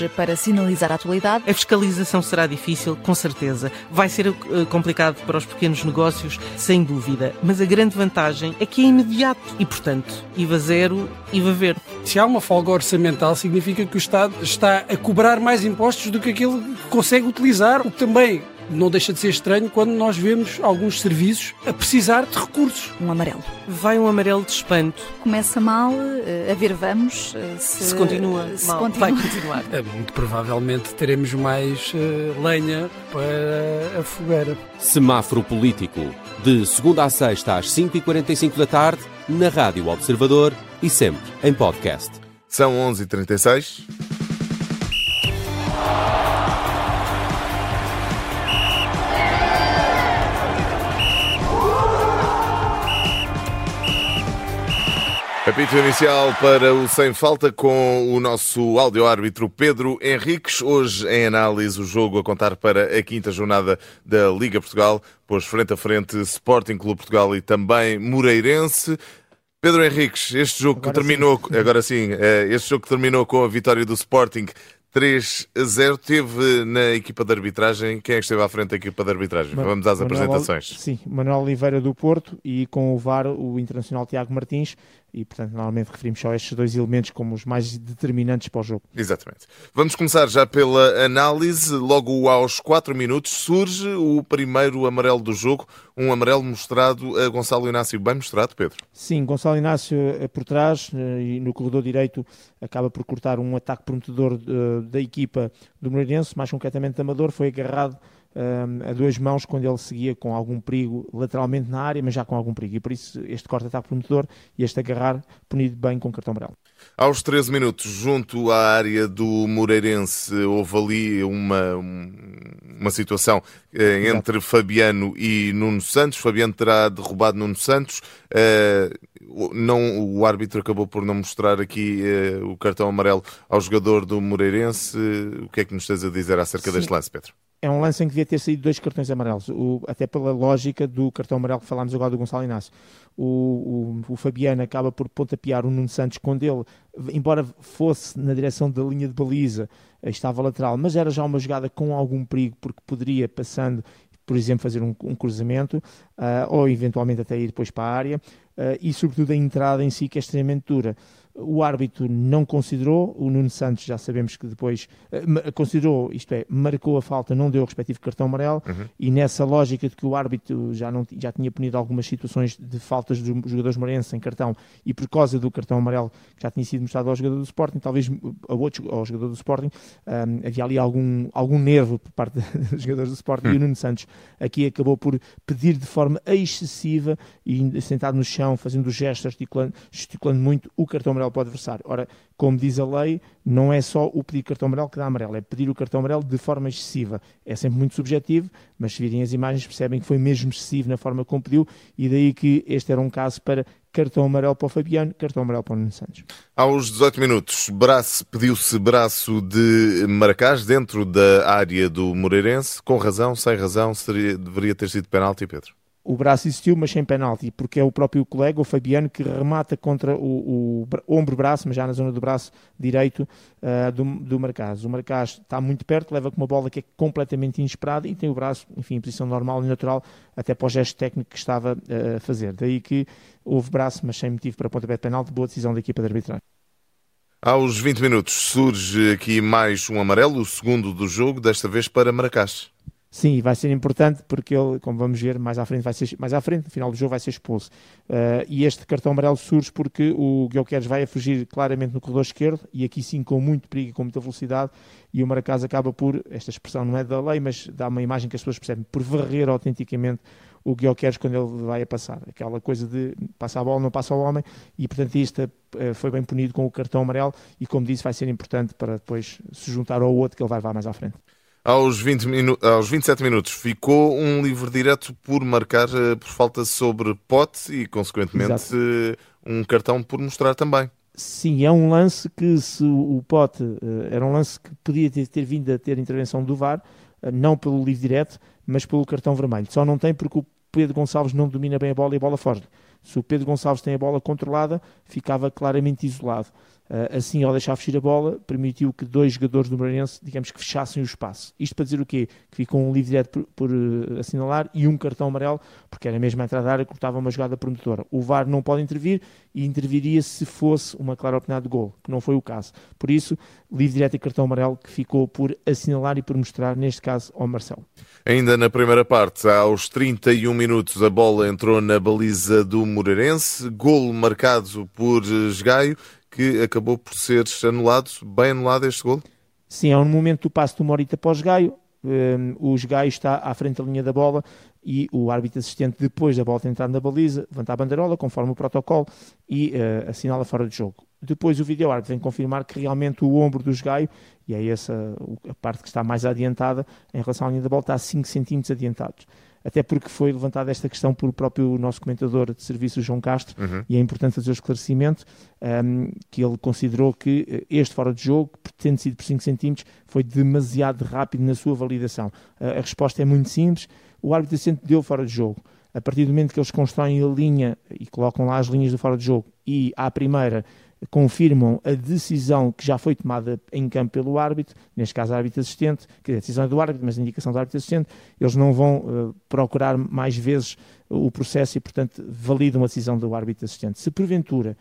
mas para sinalizar a atualidade. A fiscalização será difícil, com certeza. Vai ser uh, complicado para os pequenos negócios, sem dúvida. Mas a grande vantagem é que é imediato e, portanto, IVA zero, IVA verde. Se há uma folga orçamental, significa que o Estado está a cobrar mais impostos do que aquilo que consegue utilizar, o que também não deixa de ser estranho quando nós vemos alguns serviços a precisar de recursos. Um amarelo. Vai um amarelo de espanto. Começa mal, eh, a ver vamos. Eh, se, se continua se mal, continua. vai continuar. Eh, muito provavelmente teremos mais uh, lenha para a fogueira. Semáforo Político. De segunda a sexta às 5h45 da tarde, na Rádio Observador e sempre em podcast. São 11h36. Apito inicial para o Sem Falta com o nosso áudio-árbitro Pedro Henriques. Hoje em análise o jogo a contar para a quinta jornada da Liga Portugal, pois frente a frente Sporting Clube Portugal e também Moreirense. Pedro Henriques, este jogo agora que terminou, sim. agora sim, eh, este jogo que terminou com a vitória do Sporting 3 a 0. Teve na equipa de arbitragem. Quem é que esteve à frente da equipa de arbitragem? Vamos às Manuel, apresentações. Sim, Manuel Oliveira do Porto e com o VAR o internacional Tiago Martins e, portanto, normalmente referimos só estes dois elementos como os mais determinantes para o jogo. Exatamente. Vamos começar já pela análise. Logo aos 4 minutos surge o primeiro amarelo do jogo, um amarelo mostrado a Gonçalo Inácio. Bem mostrado, Pedro? Sim, Gonçalo Inácio eh, por trás eh, e no corredor direito acaba por cortar um ataque prometedor eh, da equipa do Moreirense, mais concretamente Amador, foi agarrado a duas mãos quando ele seguia com algum perigo lateralmente na área, mas já com algum perigo. E por isso este corte está prometedor e este agarrar punido bem com cartão amarelo. Aos 13 minutos, junto à área do Moreirense, houve ali uma, uma situação eh, entre Fabiano e Nuno Santos. Fabiano terá derrubado Nuno Santos. Eh, não, o árbitro acabou por não mostrar aqui eh, o cartão amarelo ao jogador do Moreirense. O que é que nos tens a dizer acerca Sim. deste lance, Pedro? É um lance em que devia ter saído dois cartões amarelos, o, até pela lógica do cartão amarelo que falámos agora do Gonçalo Inácio. O, o, o Fabiano acaba por pontapear o Nuno Santos quando ele, embora fosse na direção da linha de baliza, estava lateral, mas era já uma jogada com algum perigo, porque poderia, passando, por exemplo, fazer um, um cruzamento, uh, ou eventualmente até ir depois para a área, uh, e sobretudo a entrada em si que é extremamente dura o árbitro não considerou, o Nuno Santos já sabemos que depois uh, considerou, isto é, marcou a falta, não deu o respectivo cartão amarelo, uhum. e nessa lógica de que o árbitro já, não, já tinha punido algumas situações de faltas dos jogadores morenses em cartão, e por causa do cartão amarelo que já tinha sido mostrado ao jogador do Sporting, talvez ao, outro, ao jogador do Sporting, um, havia ali algum, algum nervo por parte dos jogadores do Sporting, uhum. e o. Nuno Santos aqui acabou por pedir de forma excessiva, e sentado no chão, fazendo gestos, gesticulando, gesticulando muito, o cartão amarelo para o adversário. Ora, como diz a lei, não é só o pedir cartão amarelo que dá amarelo, é pedir o cartão amarelo de forma excessiva. É sempre muito subjetivo, mas se virem as imagens percebem que foi mesmo excessivo na forma como pediu e daí que este era um caso para cartão amarelo para o Fabiano, cartão amarelo para o Nuno Santos. Aos 18 minutos, pediu-se braço de Maracás dentro da área do Moreirense, com razão, sem razão, seria, deveria ter sido penalti, Pedro? O braço existiu, mas sem penalti, porque é o próprio colega, o Fabiano, que remata contra o, o ombro-braço, mas já na zona do braço direito uh, do, do Marcás. O Marcás está muito perto, leva com uma bola que é completamente inesperada e tem o braço, enfim, em posição normal e natural, até para o gesto técnico que estava uh, a fazer. Daí que houve braço, mas sem motivo para pontapé de penalti, boa decisão da equipa de arbitragem. Aos 20 minutos surge aqui mais um amarelo, o segundo do jogo, desta vez para Maracás. Sim, vai ser importante porque ele, como vamos ver, mais à frente, vai ser, mais à frente no final do jogo, vai ser expulso. Uh, e este cartão amarelo surge porque o Guilherme vai a fugir claramente no corredor esquerdo e aqui sim com muito perigo e com muita velocidade. E o Maracás acaba por, esta expressão não é da lei, mas dá uma imagem que as pessoas percebem, por varrer autenticamente o Guilherme quando ele vai a passar. Aquela coisa de passar a bola, não passa ao homem. E portanto, isto uh, foi bem punido com o cartão amarelo. E como disse, vai ser importante para depois se juntar ao outro que ele vai levar mais à frente. Aos, 20 minu aos 27 minutos ficou um livre direto por marcar uh, por falta sobre pote e, consequentemente, um cartão por mostrar também. Sim, é um lance que se o pote uh, era um lance que podia ter, ter, vindo a ter intervenção do VAR, não pelo livre direto, mas pelo cartão vermelho. Só não tem porque o Pedro Gonçalves não domina bem a bola e a bola foge. Se o Pedro Gonçalves tem a bola controlada, ficava claramente isolado. Uh, assim, ao deixar fugir a bola, permitiu que dois jogadores do Moreirense, digamos que fechassem o espaço. Isto para dizer o quê? Que ficou um livre direto por, por uh, assinalar e um cartão amarelo, porque era mesmo a entrada da área, cortava uma jogada promotora. O VAR não pode intervir e interviria se fosse uma clara oportunidade de gol, que não foi o caso. Por isso, livre direto e cartão amarelo que ficou por assinalar e por mostrar, neste caso, ao Marcelo. Ainda na primeira parte, aos 31 minutos, a bola entrou na baliza do Moreirense, golo marcado por Esgaio que acabou por ser anulado, bem anulado este gol? Sim, é um momento do passo do Morita para o Gaio. Um, o Gaio está à frente da linha da bola e o árbitro assistente, depois da bola ter entrado na baliza, levanta a banderola conforme o protocolo e uh, assinala fora de jogo. Depois o vídeo árbitro vem confirmar que realmente o ombro do Gaio, e é essa a parte que está mais adiantada em relação à linha da bola, está a 5 centímetros adiantados até porque foi levantada esta questão por o próprio nosso comentador de serviço, João Castro, uhum. e é importante fazer o esclarecimento um, que ele considerou que eh, este fora de jogo, tendo sido por 5 centímetros, foi demasiado rápido na sua validação. A, a resposta é muito simples, o árbitro assistente deu fora de jogo. A partir do momento que eles constroem a linha e colocam lá as linhas do fora de jogo e à primeira confirmam a decisão que já foi tomada em campo pelo árbitro, neste caso árbitro assistente, que a decisão é do árbitro, mas a indicação do árbitro assistente, eles não vão uh, procurar mais vezes o processo e, portanto, validam a decisão do árbitro assistente. Se porventura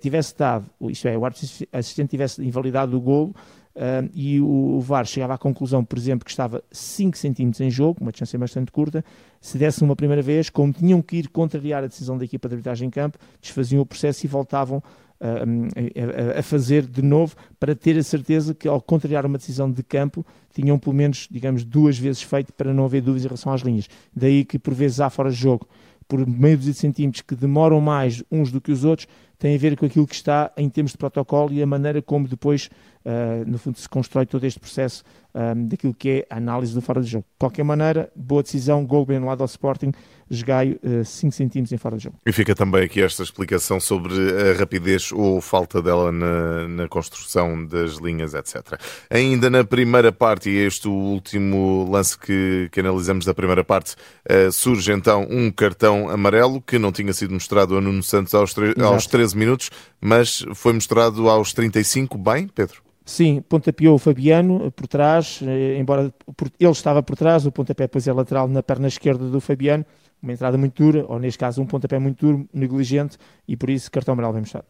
tivesse dado, isto é, o árbitro assistente tivesse invalidado o golo, Uh, e o, VAR chegava à conclusão, por exemplo, que estava 5 centímetros em jogo, uma distância bastante curta, se desse uma primeira vez, como tinham que ir contrariar a decisão da equipa de arbitragem em campo, desfaziam o processo e voltavam a, a, fazer de novo para ter a certeza que, ao contrariar uma decisão de campo, tinham pelo menos, digamos, duas vezes feito para não haver dúvidas em relação às linhas. Daí que, por vezes, há fora de jogo, por meio de centímetros que demoram mais uns do que os outros, tem a ver com aquilo que está em termos de protocolo e a maneira como depois, uh, no fundo, se constrói todo este processo um, daquilo que é a análise do fora de jogo. De qualquer maneira, boa decisão, gol bem lado ao Sporting, Jogaio uh, 5 centímetros em fora de jogo. E fica também aqui esta explicação sobre a rapidez ou falta dela na, na construção das linhas, etc. Ainda na primeira parte, e este o último lance que, que analisamos da primeira parte, uh, surge então um cartão amarelo que não tinha sido mostrado a Nuno Santos aos, aos 13 minutos, mas foi mostrado aos 35, bem, Pedro? Sim, pontapeou o Fabiano por trás, eh, embora ele estava por trás, o pontapé depois é lateral na perna esquerda do Fabiano, uma entrada muito dura, ou neste caso um pontapé muito duro, negligente, e por isso cartão amarelo bem mostrado.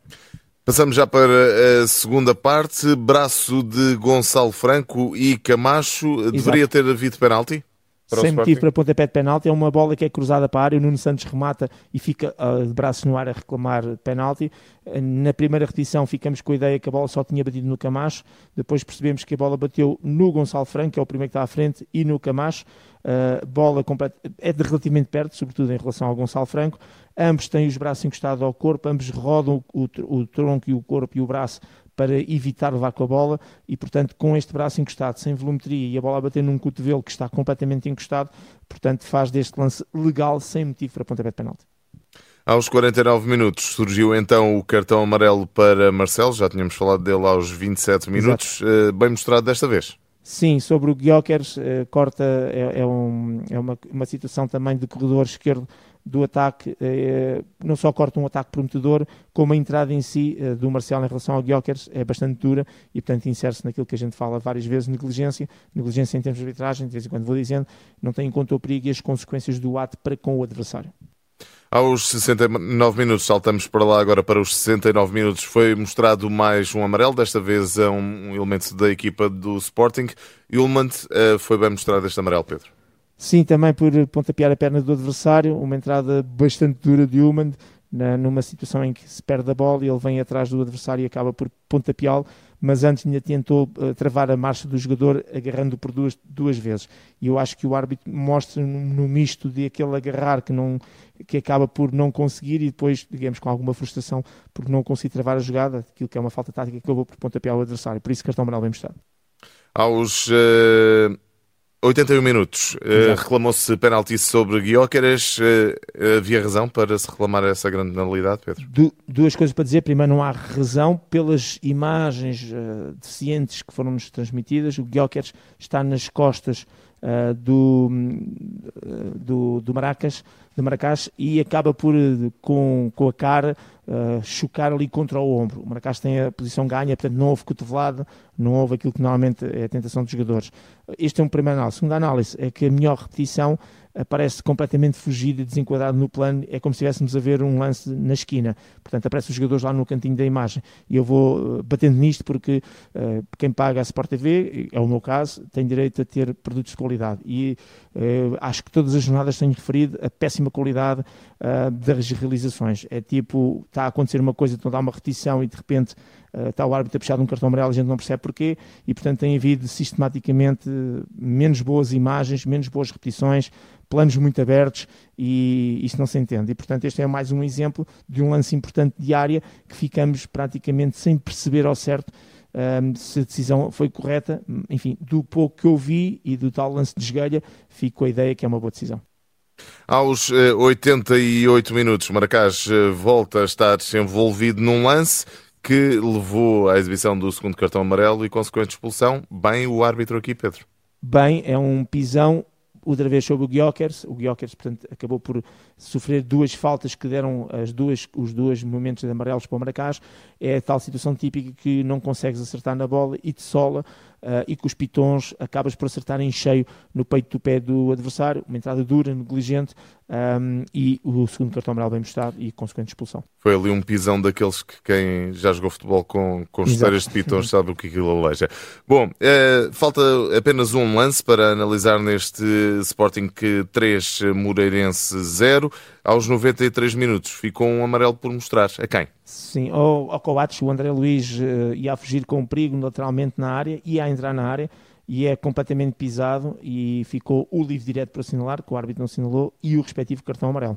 Passamos já para a segunda parte, braço de Gonçalo Franco e Camacho, Exato. deveria ter havido penalti? Sem motivo para pontapé de penalti. É uma bola que é cruzada para a área. O Nuno Santos remata e fica uh, de braços no ar a reclamar penalti. Na primeira repetição ficamos com a ideia que a bola só tinha batido no Camacho. Depois percebemos que a bola bateu no Gonçalo Franco, que é o primeiro que está à frente, e no Camacho. Uh, bola completa, é de relativamente perto, sobretudo em relação ao Gonçalo Franco. Ambos têm os braços encostados ao corpo, ambos rodam o, o, o tronco e o corpo e o braço para evitar levar com a bola e, portanto, com este braço encostado, sem volumetria e a bola a bater num cotovelo que está completamente encostado, portanto, faz deste lance legal sem motivo para pontapé de penalti. Aos 49 minutos surgiu então o cartão amarelo para Marcelo, já tínhamos falado dele aos 27 minutos, Exato. Eh, bem mostrado desta vez. Sim, sobre o Guiokers, eh, corta, é, é, um, é uma, uma situação também de corredor esquerdo do ataque, eh, não só corta um ataque prometedor, como a entrada em si eh, do Marcelo em relação ao Gyökeres é bastante dura e, portanto, insere-se naquilo que a gente fala várias vezes, negligência, negligência em termos de arbitragem, de vez em quando vou dizendo, não tem em conta o perigo e as consequências do ato para com o adversário. Aos 69 minutos, saltamos para lá agora para os 69 minutos, foi mostrado mais um amarelo, desta vez a um elemento da equipa do Sporting. Ullmann uh, foi bem mostrado este amarelo, Pedro. Sim, também por pontapear a perna do adversário, uma entrada bastante dura de Human, na, numa situação em que se perde a bola e ele vem atrás do adversário e acaba por pontapeá-lo, mas antes ainda tentou uh, travar a marcha do jogador agarrando por duas, duas vezes. E eu acho que o árbitro mostra no, misto de aquele agarrar que, não, que acaba por não conseguir e depois, digamos, com alguma frustração por não conseguir travar a jogada, aquilo que é uma falta tática que acabou por pontapear o adversário. Por isso, cartão amarelo bem mostrado. Aos uh, 81 minutos. Uh, Reclamou-se penalti sobre Guióqueras. Uh, havia razão para se reclamar essa grande penalidade, Pedro? Du duas coisas para dizer. Primeiro, não há razão. Pelas imagens uh, deficientes que foram-nos transmitidas, o Guióqueras está nas costas do, do, do Maracas, de Maracás e acaba por, com, com a cara uh, chocar ali contra o ombro. O Maracás tem a posição ganha, portanto não houve cotovelado, não houve aquilo que normalmente é a tentação dos jogadores. Este é um primeiro análise. Segunda análise é que a melhor repetição aparece completamente fugido e desenquadrado no plano, é como se estivéssemos a ver um lance na esquina. Portanto, aparecem os jogadores lá no cantinho da imagem. E eu vou uh, batendo nisto porque uh, quem paga a Sport TV, é o meu caso, tem direito a ter produtos de qualidade. E uh, acho que todas as jornadas têm referido a péssima qualidade uh, das realizações. É tipo, está a acontecer uma coisa, então dá uma repetição e de repente uh, está o árbitro a puxar um cartão amarelo, a gente não percebe porquê, e portanto tem havido sistematicamente menos boas imagens, menos boas repetições, planos muito abertos e isso não se entende. E, portanto, este é mais um exemplo de um lance importante de área que ficamos praticamente sem perceber ao certo um, se a decisão foi correta. Enfim, do pouco que eu vi e do tal lance de esgalha, fico com a ideia que é uma boa decisão. Aos 88 eh, minutos, Maracás eh, volta a estar envolvido num lance que levou à exibição do segundo cartão amarelo e consequente expulsão. Bem o árbitro aqui, Pedro. Bem, é um pisão outra vez sobre o Gyökeres. O Gyökeres, portanto, acabou por sofrer duas faltas que deram as duas, os dois momentos de amarelos para o Maracás. É a tal situação típica que não consegues acertar na bola e te sola e com os pitons acabas por acertar em cheio no peito do pé do adversário, uma entrada dura, negligente um, e o segundo cartão amarelo bem mostrado e consequente expulsão. Foi ali um pisão daqueles que quem já jogou futebol com, com chuteiras de pitons sabe o que aquilo aleja. Bom, uh, falta apenas um lance para analisar neste Sporting que 3, Moreirense 0. Aos 93 minutos ficou um amarelo por mostrar. A quem? Sim, ao, ao Coates, o André Luiz uh, ia a fugir com perigo lateralmente na área, ia a entrar na área e é completamente pisado e ficou o livre direto para assinalar, que o árbitro não assinalou, e o respectivo cartão amarelo.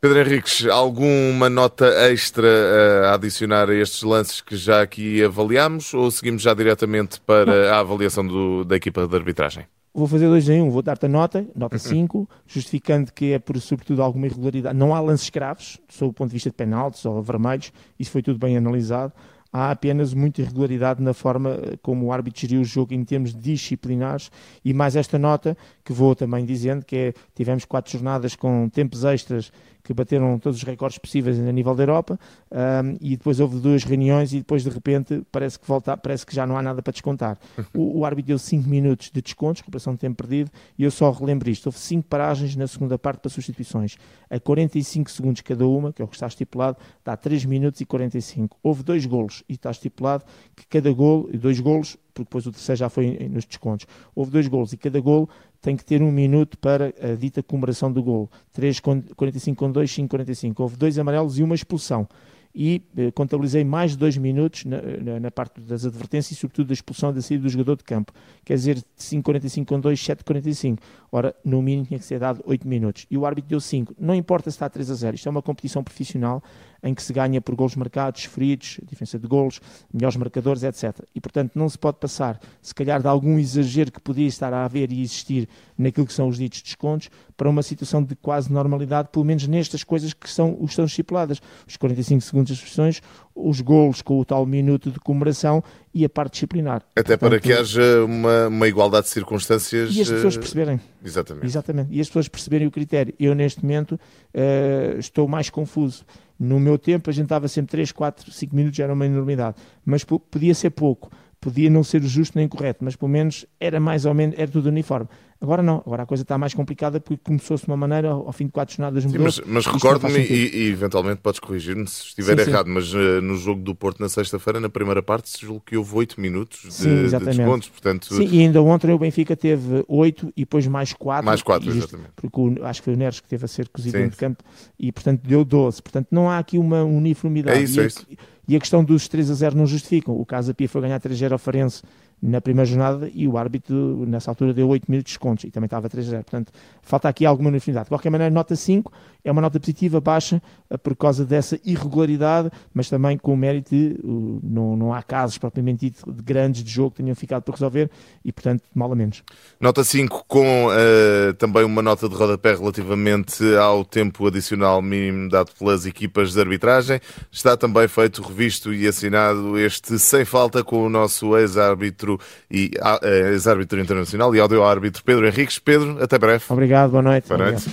Pedro Henriques, alguma nota extra uh, a adicionar a estes lances que já aqui avaliámos ou seguimos já diretamente para a avaliação do, da equipa de arbitragem? Vou fazer dois em um, vou dar-te a nota, nota 5, uhum. justificando que é por, sobretudo, alguma irregularidade. Não há lances graves, sob o ponto de vista de penaltis ou vermelhos, isso foi tudo bem analisado. Há apenas muita irregularidade na forma eh, como o árbitro geriu o jogo em termos disciplinares e mais esta nota que vou também dizendo que é, tivemos quatro jornadas com tempos extras que bateram todos os recordes possíveis a nível da Europa, um, e depois houve duas reuniões e depois de repente parece que, volta, parece que já não há nada para descontar. O, o árbitro deu 5 minutos de descontos, recuperação de tempo perdido, e eu só relembro isto. Houve 5 paragens na segunda parte para substituições, a 45 segundos cada uma, que é o que está estipulado, dá 3 minutos e 45. Houve dois golos e está estipulado que cada golo, dois golos, porque depois o terceiro já foi nos descontos. Houve dois golos e cada golo tem que ter um minuto para a dita comemoração do gol. 3, 45 com 2, 5, 45. Houve dois amarelos e uma expulsão e eh, contabilizei mais de dois minutos na, na, na, parte das advertências e sobretudo da expulsão da saída do jogador de campo. Quer dizer, 5,45 com 2, 7,45. Ora, no mínimo tinha que ser dado 8 minutos. E o árbitro deu 5. Não importa se está 3 a 0. Isto é uma competição profissional em que se ganha por golos marcados, feridos, diferença de golos, melhores marcadores, etc. E, portanto, não se pode passar, se calhar, de algum exagero que podia estar a haver e existir naquilo que são os ditos descontos, para uma situação de quase normalidade, pelo menos nestas coisas que são, os são estipuladas. Os 45 segundos das sessões, os golos com o tal minuto de comemoração e a parte disciplinar. Até Portanto, para que haja uma, uma, igualdade de circunstâncias. E as pessoas eh, perceberem. Exatamente. Exatamente. E as pessoas perceberem o critério. Eu, neste momento, uh, estou mais confuso. No meu tempo, a gente estava sempre 3, 4, 5 minutos, era uma enormidade. Mas podia ser pouco podia não ser justo nem correto, mas pelo menos era mais ou menos, era tudo uniforme. Agora não, agora a coisa está mais complicada porque começou-se de uma maneira, ao fim de quatro jornadas mudou. Mas, mas recordo-me, e, e, eventualmente podes corrigir-me se estiver sim, errado, sim. mas uh, no jogo do Porto na sexta-feira, na primeira parte, se julgo que houve oito minutos de, sim, de descontos. Portanto... Sim, e ainda ontem o Benfica teve oito e depois mais quatro. Mais quatro, exatamente. Porque o, acho que foi o Neres que teve a ser cozido de campo e, portanto, deu 12. Portanto, não há aqui uma uniformidade. É isso, e, é isso. E a questão dos 3 a 0 não justificam. O Casa Pia foi ganhar 3 a 0 ao Farense na primeira jornada e o árbitro nessa altura deu 8 minutos de descontos e também estava 3 a 0. Portanto, falta aqui alguma uniformidade. De qualquer maneira, nota 5 é uma nota positiva, baixa, eh, por causa dessa irregularidade, mas também com o mérito de uh, não, não há casos propriamente dito de grandes de jogo que tenham ficado por resolver e, portanto, mal a menos. Nota 5 com uh, também uma nota de rodapé relativamente ao tempo adicional mínimo dado pelas equipas de arbitragem. Está também feito, revisto e assinado este sem falta com o nosso ex-árbitro árbitro e ah, eh, ex-árbitro internacional e audio árbitro Pedro Henriques. Pedro, até breve. Obrigado, boa noite. Boa noite.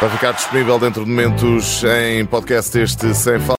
Vai ficar disponível dentro de momentos em podcast este Sem Falta.